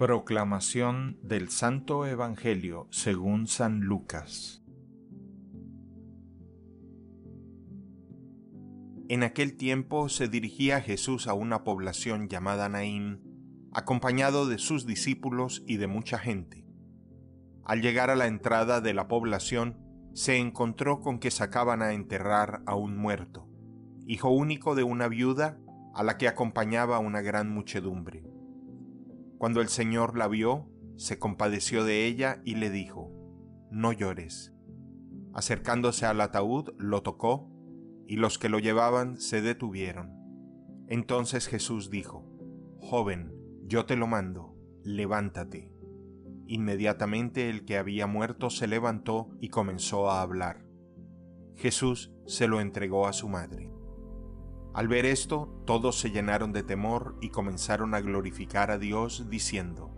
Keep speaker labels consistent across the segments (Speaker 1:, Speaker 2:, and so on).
Speaker 1: Proclamación del Santo Evangelio según San Lucas En aquel tiempo se dirigía Jesús a una población llamada Naín, acompañado de sus discípulos y de mucha gente. Al llegar a la entrada de la población, se encontró con que sacaban a enterrar a un muerto, hijo único de una viuda a la que acompañaba una gran muchedumbre. Cuando el Señor la vio, se compadeció de ella y le dijo, No llores. Acercándose al ataúd, lo tocó, y los que lo llevaban se detuvieron. Entonces Jesús dijo, Joven, yo te lo mando, levántate. Inmediatamente el que había muerto se levantó y comenzó a hablar. Jesús se lo entregó a su madre. Al ver esto, todos se llenaron de temor y comenzaron a glorificar a Dios diciendo,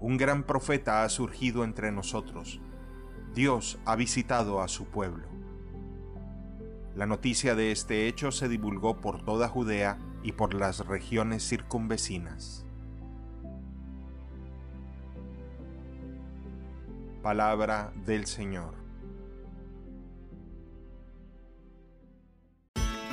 Speaker 1: Un gran profeta ha surgido entre nosotros. Dios ha visitado a su pueblo. La noticia de este hecho se divulgó por toda Judea y por las regiones circunvecinas. Palabra del Señor.